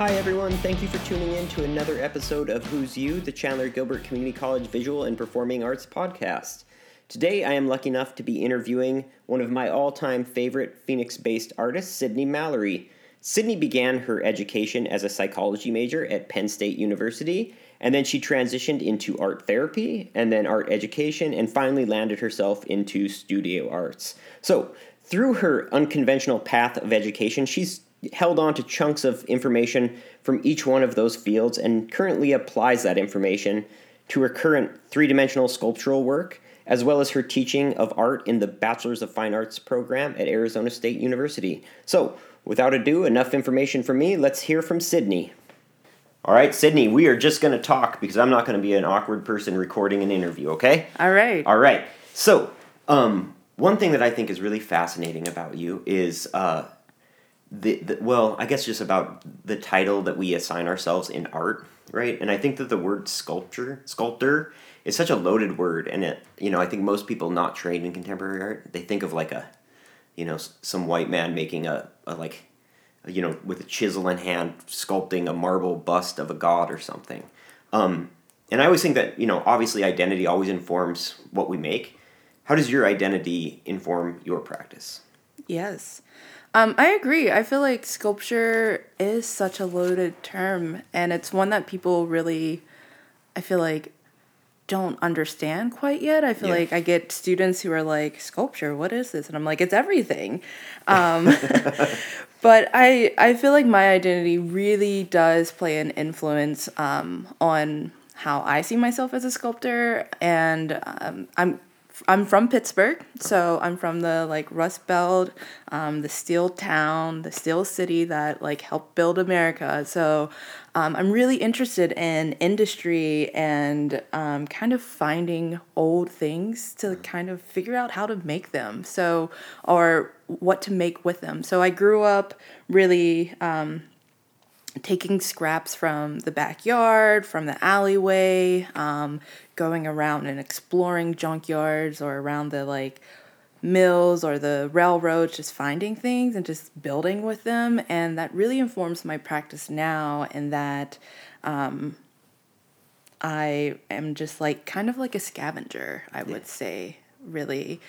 Hi, everyone. Thank you for tuning in to another episode of Who's You, the Chandler Gilbert Community College Visual and Performing Arts podcast. Today, I am lucky enough to be interviewing one of my all time favorite Phoenix based artists, Cydnei Mallory. Cydnei began her education as a psychology major at Penn State University, and then she transitioned into art therapy and then art education, and finally landed herself into studio arts. So, through her unconventional path of education, she's held on to chunks of information from each one of those fields and currently applies that information to her current three dimensional sculptural work, as well as her teaching of art in the Bachelor's of Fine Arts program at Arizona State University. So, without ado, enough information from me. Let's hear from Cydnei. All right, Cydnei, we are just going to talk because I'm not going to be an awkward person recording an interview, okay? All right. All right. So, um, one thing that I think is really fascinating about you is uh, the, the well, I guess just about the title that we assign ourselves in art, right? And I think that the word sculpture, sculptor, is such a loaded word, and it, you know, I think most people not trained in contemporary art, they think of like a, you know, some white man making a, a like, you know, with a chisel in hand, sculpting a marble bust of a god or something. Um, and I always think that you know, obviously, identity always informs what we make. How does your identity inform your practice? Yes. Um, I agree. I feel like sculpture is such a loaded term, and it's one that people really, I feel like, don't understand quite yet. I feel Yeah. like I get students who are like, "Sculpture, what is this?" And I'm like, "It's everything." Um, but I I feel like my identity really does play an influence um, on how I see myself as a sculptor, and um, I'm I'm from Pittsburgh, so I'm from the like Rust Belt, um, the steel town, the steel city that like helped build America. So um, I'm really interested in industry and um, kind of finding old things to kind of figure out how to make them. So or what to make with them. So I grew up really um, taking scraps from the backyard, from the alleyway, um, going around and exploring junkyards or around the like mills or the railroads, just finding things and just building with them. And that really informs my practice now, in that um, I am just like kind of like a scavenger, I would say, really.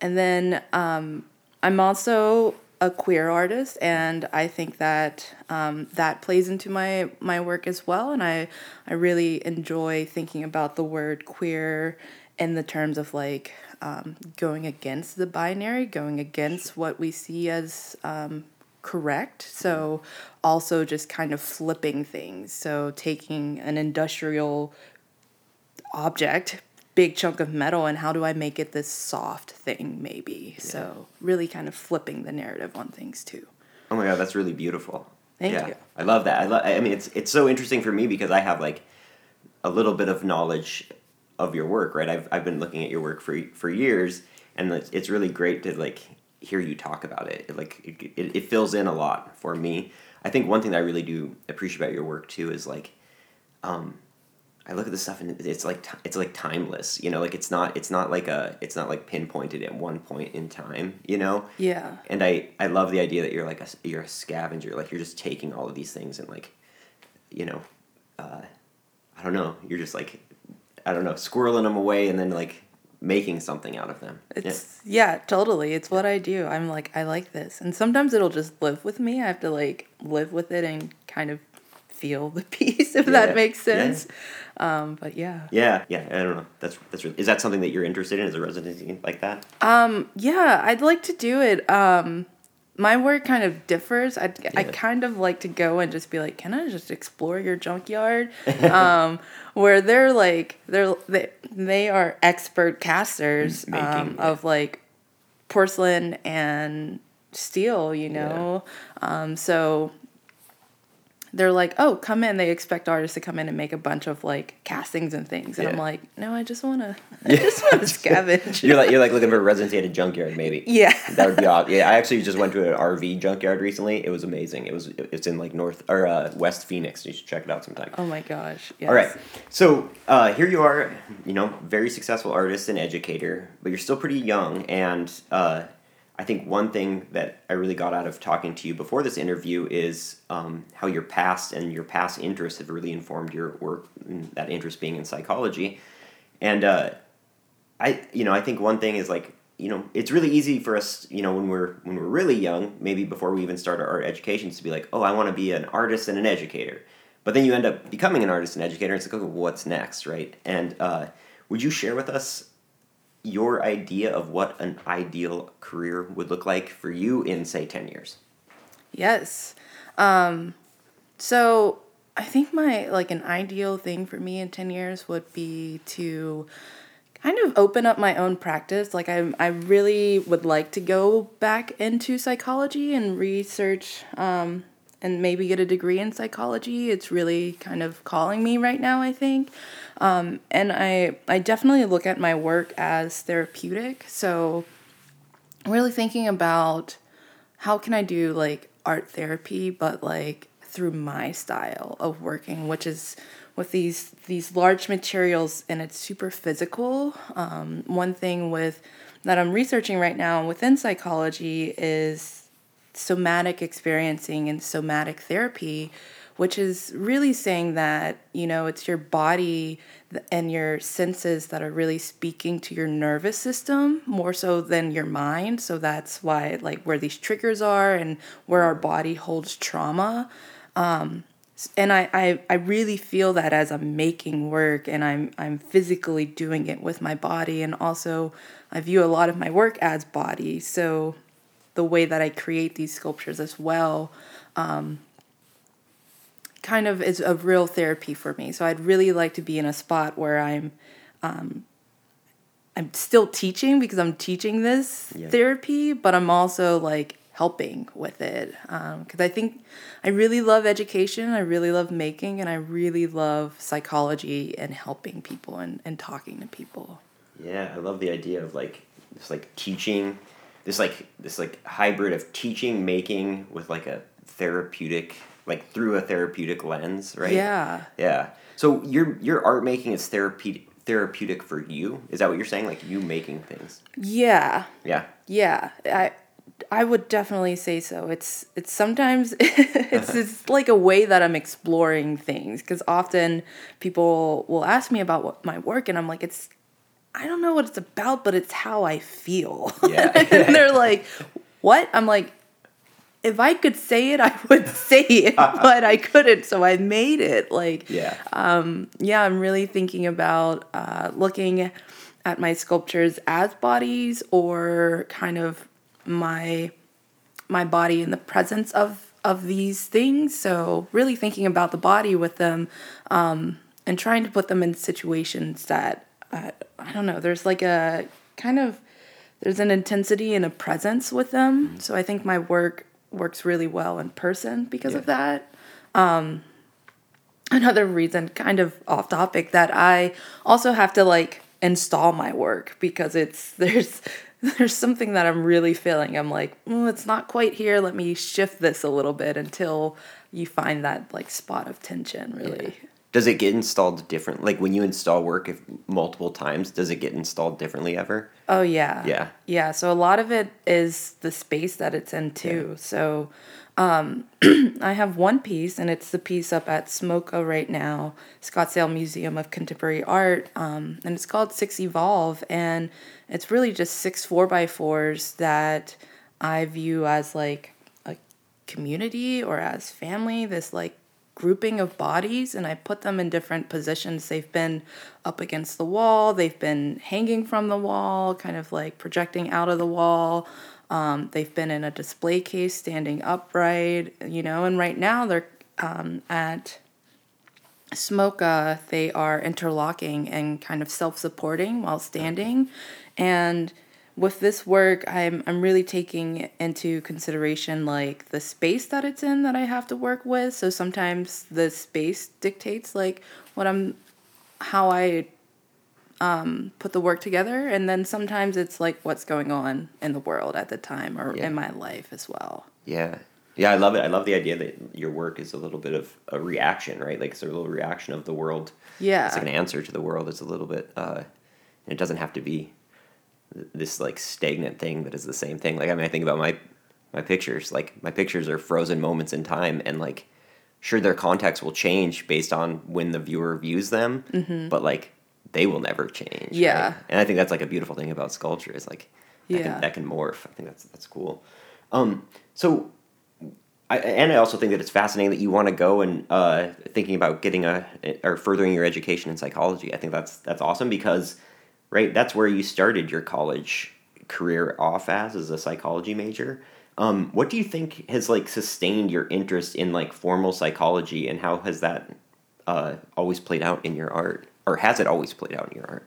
And then um, I'm also a queer artist, and I think that um, that plays into my my work as well. And I I really enjoy thinking about the word queer in the terms of like um, going against the binary, going against what we see as um, correct. So also just kind of flipping things. So taking an industrial object big chunk of metal and how do I make it this soft thing maybe. So really kind of flipping the narrative on things too. Oh my god, that's really beautiful. Thank yeah, you. I love that. I love. I mean, it's it's so interesting for me because I have like a little bit of knowledge of your work, right? I've I've been looking at your work for for years, and it's, it's really great to like hear you talk about it. It like it, it, it fills in a lot for me. I think one thing that I really do appreciate about your work too is like, um, I look at this stuff and it's like it's like timeless. You know, like it's not it's not like a it's not like pinpointed at one point in time. You know Yeah. and I I love the idea that you're like a you're a scavenger like you're just taking all of these things and like you know uh, I don't know you're just like I don't know squirreling them away and then like making something out of them It's yeah. totally. It's what I do. I'm like I like this. And sometimes it'll just live with me. I have to like live with it and kind of feel the piece if Yeah. that makes Yeah. sense. Um but yeah. yeah yeah I don't know that's that's really, is that something that you're interested in as a residency like that Um, yeah, I'd like to do it. Um, my work kind of differs. I I kind of like to go and just be like, can I just explore your junkyard? um, where they're like they're they, they are expert casters Making, um, yeah. of like porcelain and steel. You know, um, so they're like, oh, come in. They expect artists to come in and make a bunch of like castings and things, and I'm like, no, I just wanna, I just wanna scavenge. you're like you're like looking for a a junkyard maybe yeah. that would be odd. Yeah, I actually just went to an RV junkyard recently. It was amazing. It was it's in like North or uh, West Phoenix. You should check it out sometime. Oh my gosh. Yes. All right. So uh, here you are, you know, very successful artist and educator, but you're still pretty young. And uh, I think one thing that I really got out of talking to you before this interview is um, how your past and your past interests have really informed your work. That interest being in psychology, and uh, I, you know, I think one thing is like, you know, it's really easy for us, you know, when we're when we're really young, maybe before we even start our art educations, to be like, oh, I want to be an artist and an educator. But then you end up becoming an artist and educator, and it's like, okay, what's next, right? And uh, would you share with us your idea of what an ideal career would look like for you in, say, 10 years? Yes. Um, so I think my, like, an ideal thing for me in 10 years would be to kind of open up my own practice. Like I I really would like to go back into psychology and research um, and maybe get a degree in psychology. It's really kind of calling me right now, I think. Um, and I I definitely look at my work as therapeutic. So really thinking about how can I do like art therapy but like through my style of working, which is with these these large materials and it's super physical. Um, one thing with that I'm researching right now within psychology is somatic experiencing and somatic therapy, which is really saying that you know it's your body and your senses that are really speaking to your nervous system more so than your mind. So that's why like where these triggers are and where our body holds trauma. Um, and I, I, I really feel that as I'm making work and I'm I'm physically doing it with my body and also I view a lot of my work as body so the way that I create these sculptures as well um, kind of is a real therapy for me so I'd really like to be in a spot where I'm um, I'm still teaching because I'm teaching this yeah. therapy but I'm also like helping with it because um, I think I really love education, I really love making, and I really love psychology and helping people and, and talking to people. Yeah, I love the idea of like this like teaching, this like this like hybrid of teaching, making with like a therapeutic like through a therapeutic lens, right? Yeah. Yeah. So your your art making is therapeutic therapeutic for you? Is that what you're saying? Like you making things? Yeah. Yeah. Yeah. I I would definitely say so. It's it's sometimes it's uh-huh. it's like a way that I'm exploring things because often people will ask me about what my work and I'm like it's I don't know what it's about, but it's how I feel. Yeah. and they're like, "What?" I'm like, if I could say it, I would say it, but I couldn't, so I made it. Like, yeah, um, yeah, I'm really thinking about uh, looking at my sculptures as bodies or kind of my my body in the presence of of these things. So really thinking about the body with them, um, and trying to put them in situations that uh, I don't know. There's like a kind of there's an intensity and a presence with them. Mm-hmm. So I think my work works really well in person because yeah. of that. Um, another reason, kind of off topic, that I also have to like install my work because it's there's there's something that I'm really feeling. I'm like, mm, it's not quite here. Let me shift this a little bit until you find that like spot of tension. Really. Yeah. Does it get installed different? Like when you install work, if multiple times, does it get installed differently ever? Oh yeah. Yeah. Yeah. So a lot of it is the space that it's in too. Yeah. So um, I have one piece, and it's the piece up at SMOCA right now, Scottsdale Museum of Contemporary Art, um, and it's called Six Evolve, and it's really just six four by fours that I view as like a community or as family. This like grouping of bodies, and I put them in different positions. They've been up against the wall, they've been hanging from the wall, kind of like projecting out of the wall. Um, they've been in a display case standing upright, you know, and right now they're um, at SMOCA, they are interlocking and kind of self supporting while standing. And with this work, I'm, I'm really taking into consideration like the space that it's in that I have to work with. So sometimes the space dictates like what I'm, how I um, put the work together, and then sometimes it's like what's going on in the world at the time or yeah. in my life as well. Yeah, yeah, I love it. I love the idea that your work is a little bit of a reaction, right? Like it's a little reaction of the world. Yeah, it's like an answer to the world. It's a little bit. Uh, it doesn't have to be this like stagnant thing that is the same thing. Like I mean, I think about my my pictures. Like my pictures are frozen moments in time, and like sure their context will change based on when the viewer views them, mm-hmm. but like they will never change. Yeah, right? and I think that's like a beautiful thing about sculpture is like that Yeah. can, that can morph. I think that's that's cool. Um, so I, and I also think that it's fascinating that you want to go and uh, thinking about getting a or furthering your education in psychology. I think that's that's awesome because, right, that's where you started your college career off as as a psychology major. Um, what do you think has like sustained your interest in like formal psychology, and how has that uh, always played out in your art, or has it always played out in your art?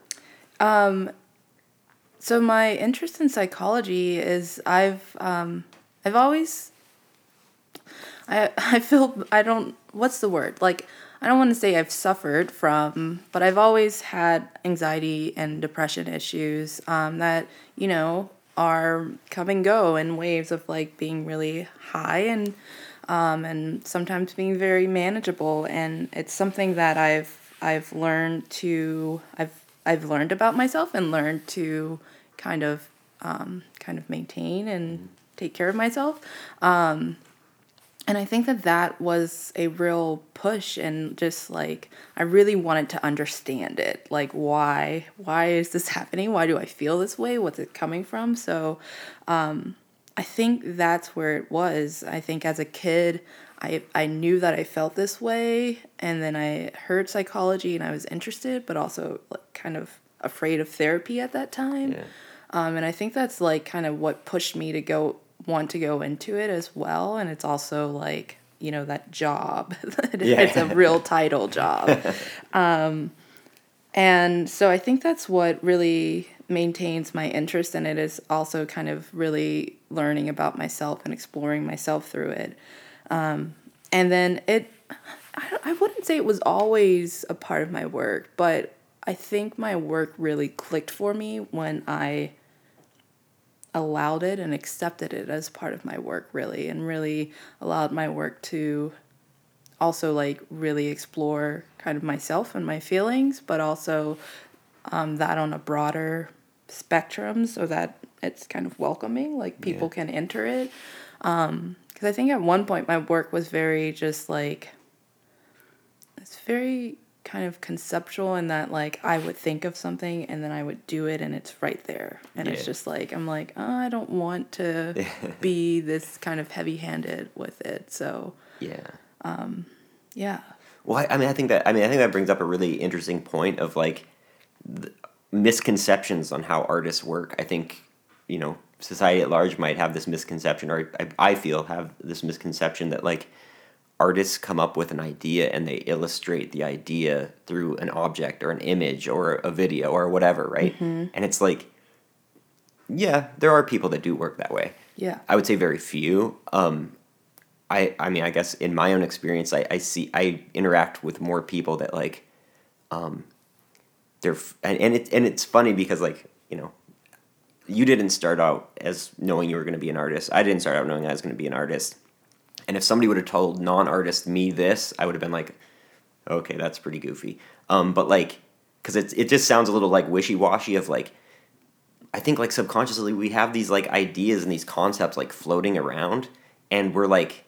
So my interest in psychology is I've um, I've always I I feel I don't what's the word like I don't want to say I've suffered from, but I've always had anxiety and depression issues um, that you know are come and go in waves of like being really high and um, and sometimes being very manageable. And it's something that I've I've learned to I've I've learned about myself and learned to kind of um, kind of maintain and take care of myself and I think that that was a real push and just like I really wanted to understand it. Like why why is this happening? Why do I feel this way? What's it coming from? So um I think that's where it was. I think as a kid I I knew that I felt this way and then I heard psychology and I was interested but also like kind of afraid of therapy at that time. Yeah. Um, and I think that's like kind of what pushed me to go want to go into it as well. And it's also like, you know, that job. Yeah. it's a real title job. um, and so I think that's what really maintains my interest in it is also kind of really learning about myself and exploring myself through it. Um, and then it, I, I wouldn't say it was always a part of my work, but I think my work really clicked for me when I allowed it and accepted it as part of my work really and really allowed my work to also like really explore kind of myself and my feelings but also um, that on a broader spectrum so that it's kind of welcoming like people Yeah. can enter it because i think at one point my work was very just like it's very kind of conceptual in that like I would think of something and then I would do it and it's right there. And it's just like I'm like, oh, I don't want to be this kind of heavy handed with it. So Yeah. Um, yeah. Well, I, I mean, I think that I mean, I think that brings up a really interesting point of like misconceptions on how artists work. I think you know society at large might have this misconception, or I, I feel have this misconception that like artists come up with an idea and they illustrate the idea through an object or an image or a video or whatever, right? And it's like, yeah, there are people that do work that way. Yeah. I would say very few. Um, I I mean, I guess in my own experience, I, I see I interact with more people that like, um, they're and and it and it's funny because like you know, you didn't start out as knowing you were going to be an artist. I didn't start out knowing I was going to be an artist. And if somebody would have told non-artist me this, I would have been like, okay, that's pretty goofy. Um, but like, because it it just sounds a little like wishy-washy of like. I think like subconsciously we have these like ideas and these concepts like floating around and we're like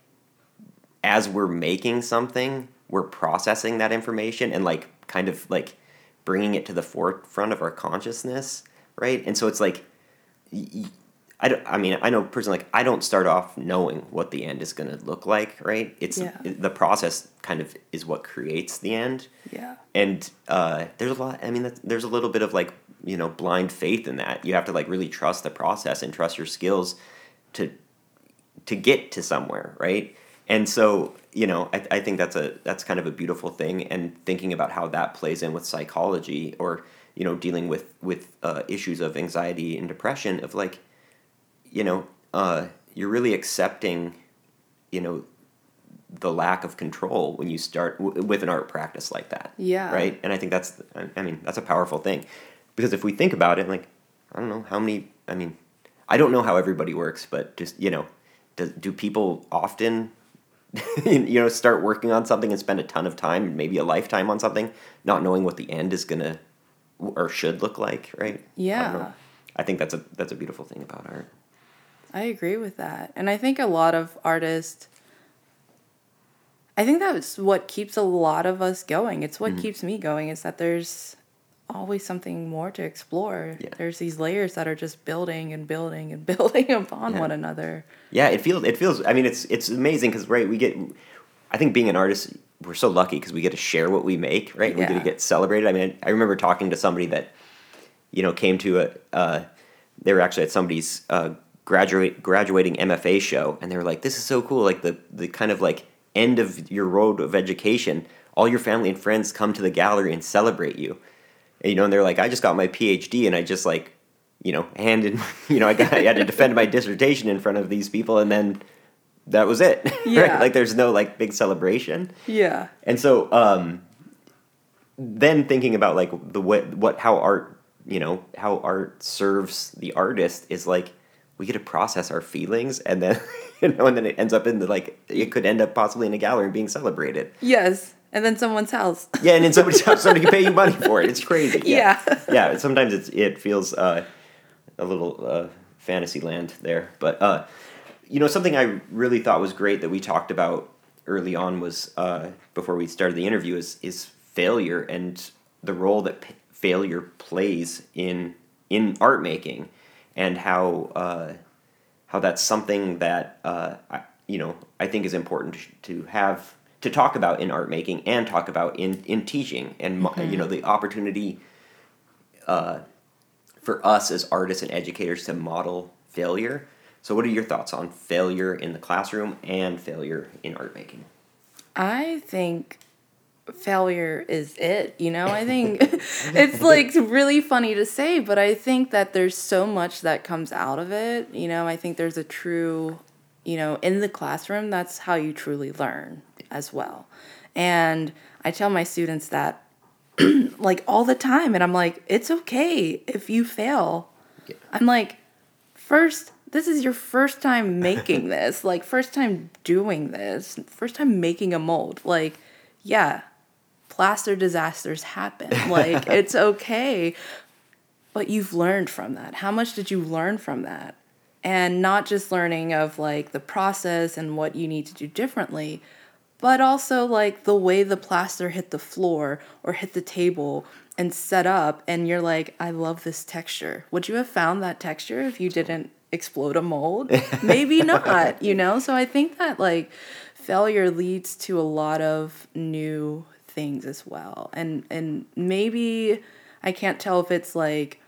as we're making something we're processing that information and like kind of like bringing it to the forefront of our consciousness right and so it's like y- I, don't, I mean i know personally like i don't start off knowing what the end is going to look like right it's Yeah. the process kind of is what creates the end Yeah. and uh, there's a lot i mean that's, there's a little bit of like you know blind faith in that you have to like really trust the process and trust your skills to to get to somewhere right and so you know I, I think that's a that's kind of a beautiful thing and thinking about how that plays in with psychology or you know dealing with with uh, issues of anxiety and depression of like you know uh, you're really accepting you know the lack of control when you start w- with an art practice like that Yeah. right and i think that's I- i mean that's a powerful thing because if we think about it like i don't know how many i mean i don't know how everybody works but just you know do, do people often you know start working on something and spend a ton of time maybe a lifetime on something not knowing what the end is gonna or should look like right I Yeah. know. I think that's a that's a beautiful thing about art. I agree with that. And I think a lot of artists I think that's what keeps a lot of us going. It's what mm-hmm. keeps me going is that there's always something more to explore. Yeah. There's these layers that are just building and building and building upon yeah. one another. Yeah, it feels it feels I mean it's it's amazing cuz right, we get I think being an artist we're so lucky because we get to share what we make, right? Yeah. We get to get celebrated. I mean, I remember talking to somebody that you know came to a uh, they were actually at somebody's uh, graduate graduating MFA show, and they were like, "This is so cool!" Like the the kind of like end of your road of education, all your family and friends come to the gallery and celebrate you. And, you know, and they're like, "I just got my PhD, and I just like." You know, handed you know, I got I had to defend my dissertation in front of these people, and then that was it. Yeah. right? Like there's no like big celebration. Yeah. And so um then thinking about like the what what how art, you know, how art serves the artist is like we get to process our feelings and then you know and then it ends up in the like it could end up possibly in a gallery being celebrated. Yes and then someone's house. Yeah and in somebody's house somebody can pay you money for it. It's crazy. Yeah. Yeah, yeah sometimes it's it feels uh, a little uh, fantasy land there. But uh, you know something i really thought was great that we talked about early on was uh, before we started the interview is is failure and the role that p- failure plays in in art making and how uh, how that's something that uh, I, you know I think is important to have to talk about in art making and talk about in in teaching and mm-hmm. you know the opportunity uh, for us as artists and educators to model failure. So, what are your thoughts on failure in the classroom and failure in art making? I think failure is it you know? I think it's like really funny to say but i think that there's so much that comes out of it you know? I think there's a true you know in the classroom that's how you truly learn as well. And i tell my students that like all the time and i'm like it's okay if you fail. Yeah. i'm like first this is your first time making this like first time doing this first time making a mold. Like yeah plaster disasters happen. Like, it's okay. But you've learned from that. How much did you learn from that? And not just learning of like the process and what you need to do differently, but also like the way the plaster hit the floor or hit the table and set up. And you're like, I love this texture. Would you have found that texture if you didn't explode a mold? Maybe not, you know? So I think that like failure leads to a lot of new things as well. And and maybe I can't tell if it's like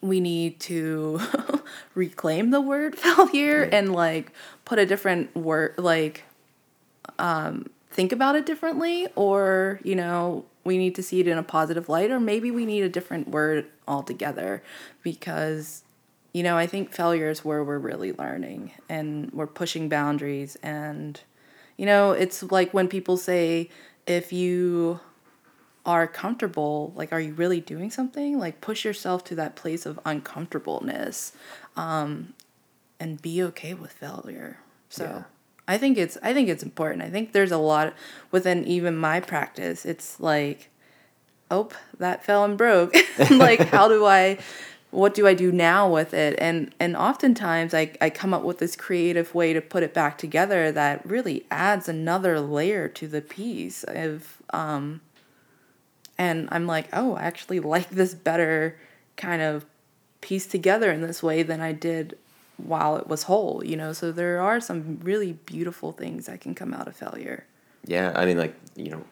we need to reclaim the word failure right. and like put a different word like um think about it differently or you know we need to see it in a positive light or maybe we need a different word altogether because you know i think failure is where we're really learning and we're pushing boundaries and you know it's like when people say if you are comfortable, like, are you really doing something? Like, push yourself to that place of uncomfortableness um, and be okay with failure. So. Yeah. I think it's I think it's important. I think there's a lot within even my practice. It's like, oh, that fell and broke. like, how do I what do I do now with it? And and oftentimes I, I come up with this creative way to put it back together that really adds another layer to the piece of um and I'm like, oh, I actually like this better kind of piece together in this way than I did while it was whole, you know. So there are some really beautiful things that can come out of failure. Yeah, I mean like, you know,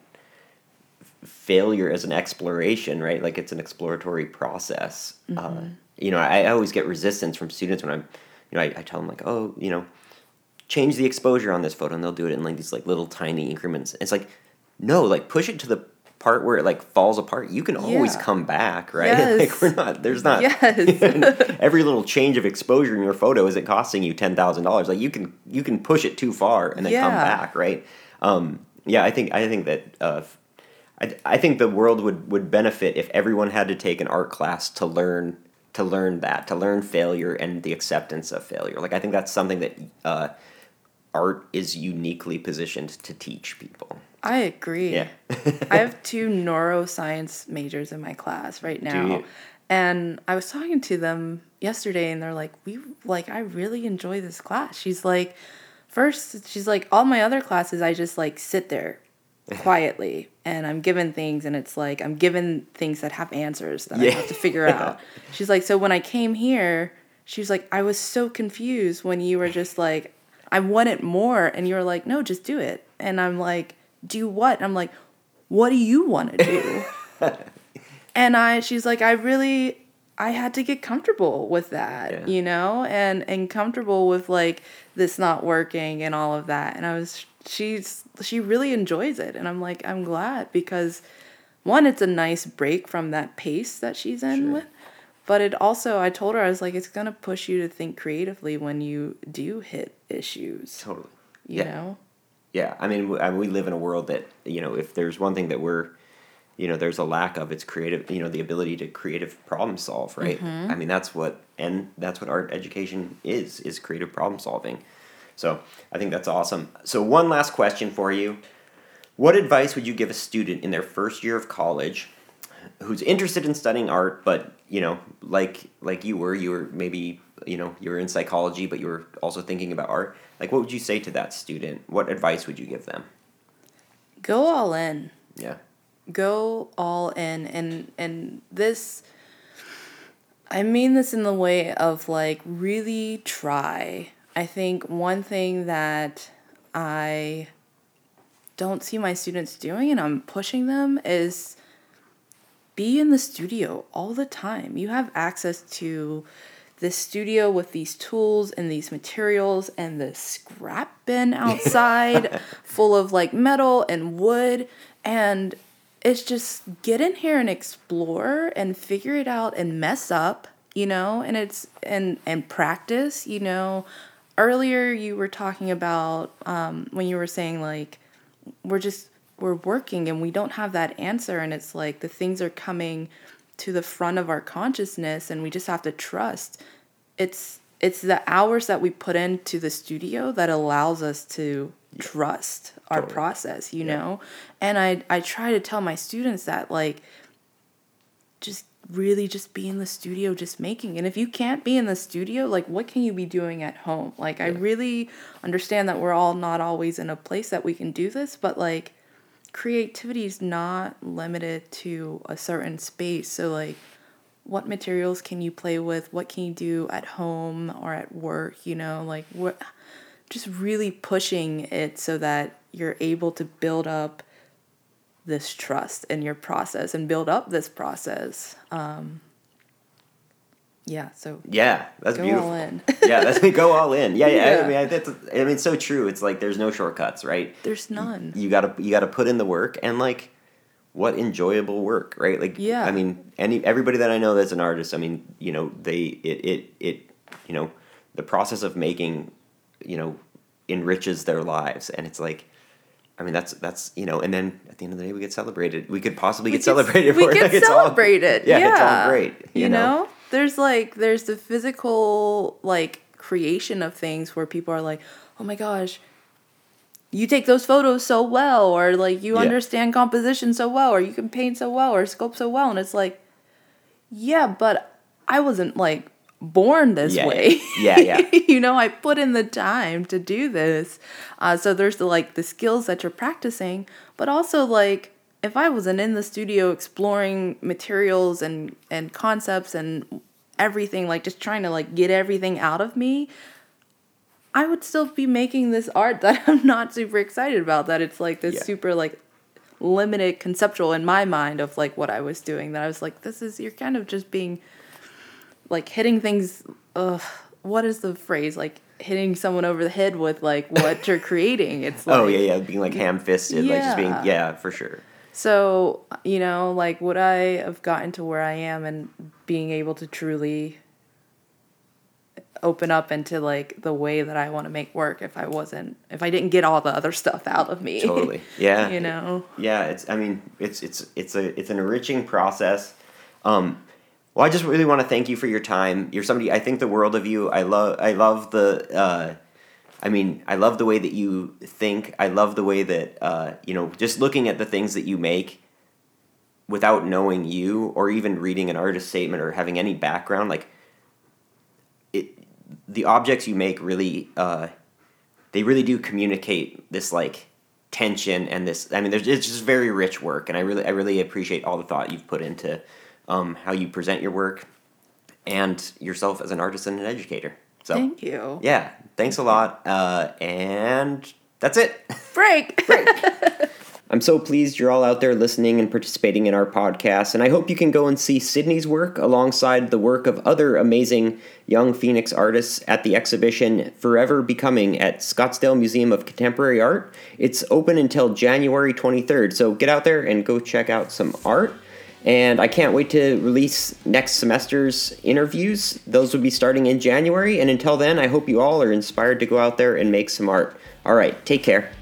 failure as an exploration, right? Like it's an exploratory process. Uh, mm-hmm. Uh, you know, I, I, always get resistance from students when I'm, you know, I, I, tell them like, oh, you know, change the exposure on this photo, and they'll do it in like these like little tiny increments. It's like, no, like push it to the part where it like falls apart. You can always yeah. come back, right? Yes. like we're not, there's not. Yes. every little change of exposure in your photo isn't costing you ten thousand dollars. Like you can you can push it too far and then yeah. come back, right? Um, yeah, I think I think that uh, I, I think the world would, would benefit if everyone had to take an art class to learn to learn that to learn failure and the acceptance of failure. Like i think that's something that uh, art is uniquely positioned to teach people. I agree. Yeah. I have two neuroscience majors in my class right now And I was talking to them yesterday and they're like, "We like I really enjoy this class." She's like, first she's like, "All my other classes I just like sit there quietly and I'm given things and it's like I'm given things that have answers that Yeah. I have to figure out." She's like, "So when I came here, she was like, I was so confused when you were just like, I want it more and you were like, "No, just do it." And I'm like, "Do what?" I'm like, "What do you want to do?" and I she's like I really I had to get comfortable with that, Yeah. you know, and and comfortable with like this not working and all of that. And I was she's she really enjoys it and I'm like I'm glad because one it's a nice break from that pace that she's in Sure. with. But it also I told her I was like it's going to push you to think creatively when you do hit issues, Totally. you yeah. know. Yeah, I mean, I mean, we live in a world that you know, if there's one thing that we're, you know, there's a lack of, it's creative. You know, the ability to creative problem solve, right? Mm-hmm. I mean, that's what, and that's what art education is, is creative problem solving. So I think that's awesome. So one last question for you: What advice would you give a student in their first year of college, who's interested in studying art, but you know, like like you were, you were maybe you know you were in psychology, but you were also thinking about art. Like, what would you say to that student? What advice would you give them? Go all in. Yeah. go all in and and this I mean this in the way of like really try. I think one thing that I don't see my students doing and I'm pushing them is be in the studio all the time. You have access to this studio with these tools and these materials and the scrap bin outside full of like metal and wood. And it's just get in here and explore and figure it out and mess up you know? And it's and and practice you know earlier you were talking about um, when you were saying like we're just we're working and we don't have that answer and it's like the things are coming to the front of our consciousness and we just have to trust it's it's the hours that we put into the studio that allows us to trust our Totally. process you Yeah. know and i i try to tell my students that like just really just be in the studio just making. And if you can't be in the studio like what can you be doing at home? Like i really understand that we're all not always in a place that we can do this but like creativity is not limited to a certain space. So like what materials can you play with? What can you do at home or at work you know? Like what just really pushing it so that you're able to build up this trust in your process and build up this process um yeah so Yeah, that's go beautiful. all in yeah, that's go all in. Yeah, yeah. I mean, I, that's, I mean, it's so true. It's like there's no shortcuts, right? there's none You gotta you gotta put in the work and like what enjoyable work, right? Like Yeah. I mean, any everybody that I know that's an artist, I mean, you know, they it it it you know, the process of making, you know, enriches their lives, and it's like. I mean that's that's you know, and then at the end of the day, we get celebrated. We could possibly We get get- celebrated we for it. get Like, it's all- celebrated yeah, it's all great. you, know? there's like there's the physical like creation of things where people are like oh my gosh you take those photos so well or like you Yeah. understand composition so well or you can paint so well or sculpt so well and it's like yeah but i wasn't like born this Yeah, way yeah, yeah. you know i put in the time to do this uh, so there's the like the skills that you're practicing but also like if i wasn't in the studio exploring materials and and concepts and everything like just trying to like get everything out of me i would still be making this art that i'm not super excited about that it's like this Yeah. super like limited conceptual in my mind of like what i was doing that i was like this is you're kind of just being like hitting things uh what is the phrase like hitting someone over the head with like what you're creating it's like oh yeah, yeah, being like ham fisted, like just being Yeah. yeah, for sure. so you know like would i have gotten to where i am and being able to truly open up into like the way that i want to make work if i wasn't if i didn't get all the other stuff out of me Totally. Yeah. you know Yeah, it's. I mean, it's it's it's a it's an enriching process. Um, well, I just really want to thank you for your time. You're somebody I think the world of you. I love I love the. Uh, I mean, I love the way that you think. I love the way that uh, you know, just looking at the things that you make. without knowing you or even reading an artist statement or having any background, like it, the objects you make really, uh, they really do communicate this like tension and this. I mean, there's it's just very rich work, and I really, I really appreciate all the thought you've put into um, how you present your work and yourself as an artist and an educator. So Thank you. yeah, thanks a lot, uh, and that's it. Break. Break. I'm so pleased you're all out there listening and participating in our podcast, and I hope you can go and see Cydnei's work alongside the work of other amazing young Phoenix artists at the exhibition Forever Becoming at Scottsdale Museum of Contemporary Art. It's open until January 23rd, so get out there and go check out some art. And I can't wait to release next semester's interviews. Those will be starting in January, and until then, I hope you all are inspired to go out there and make some art. All right, take care.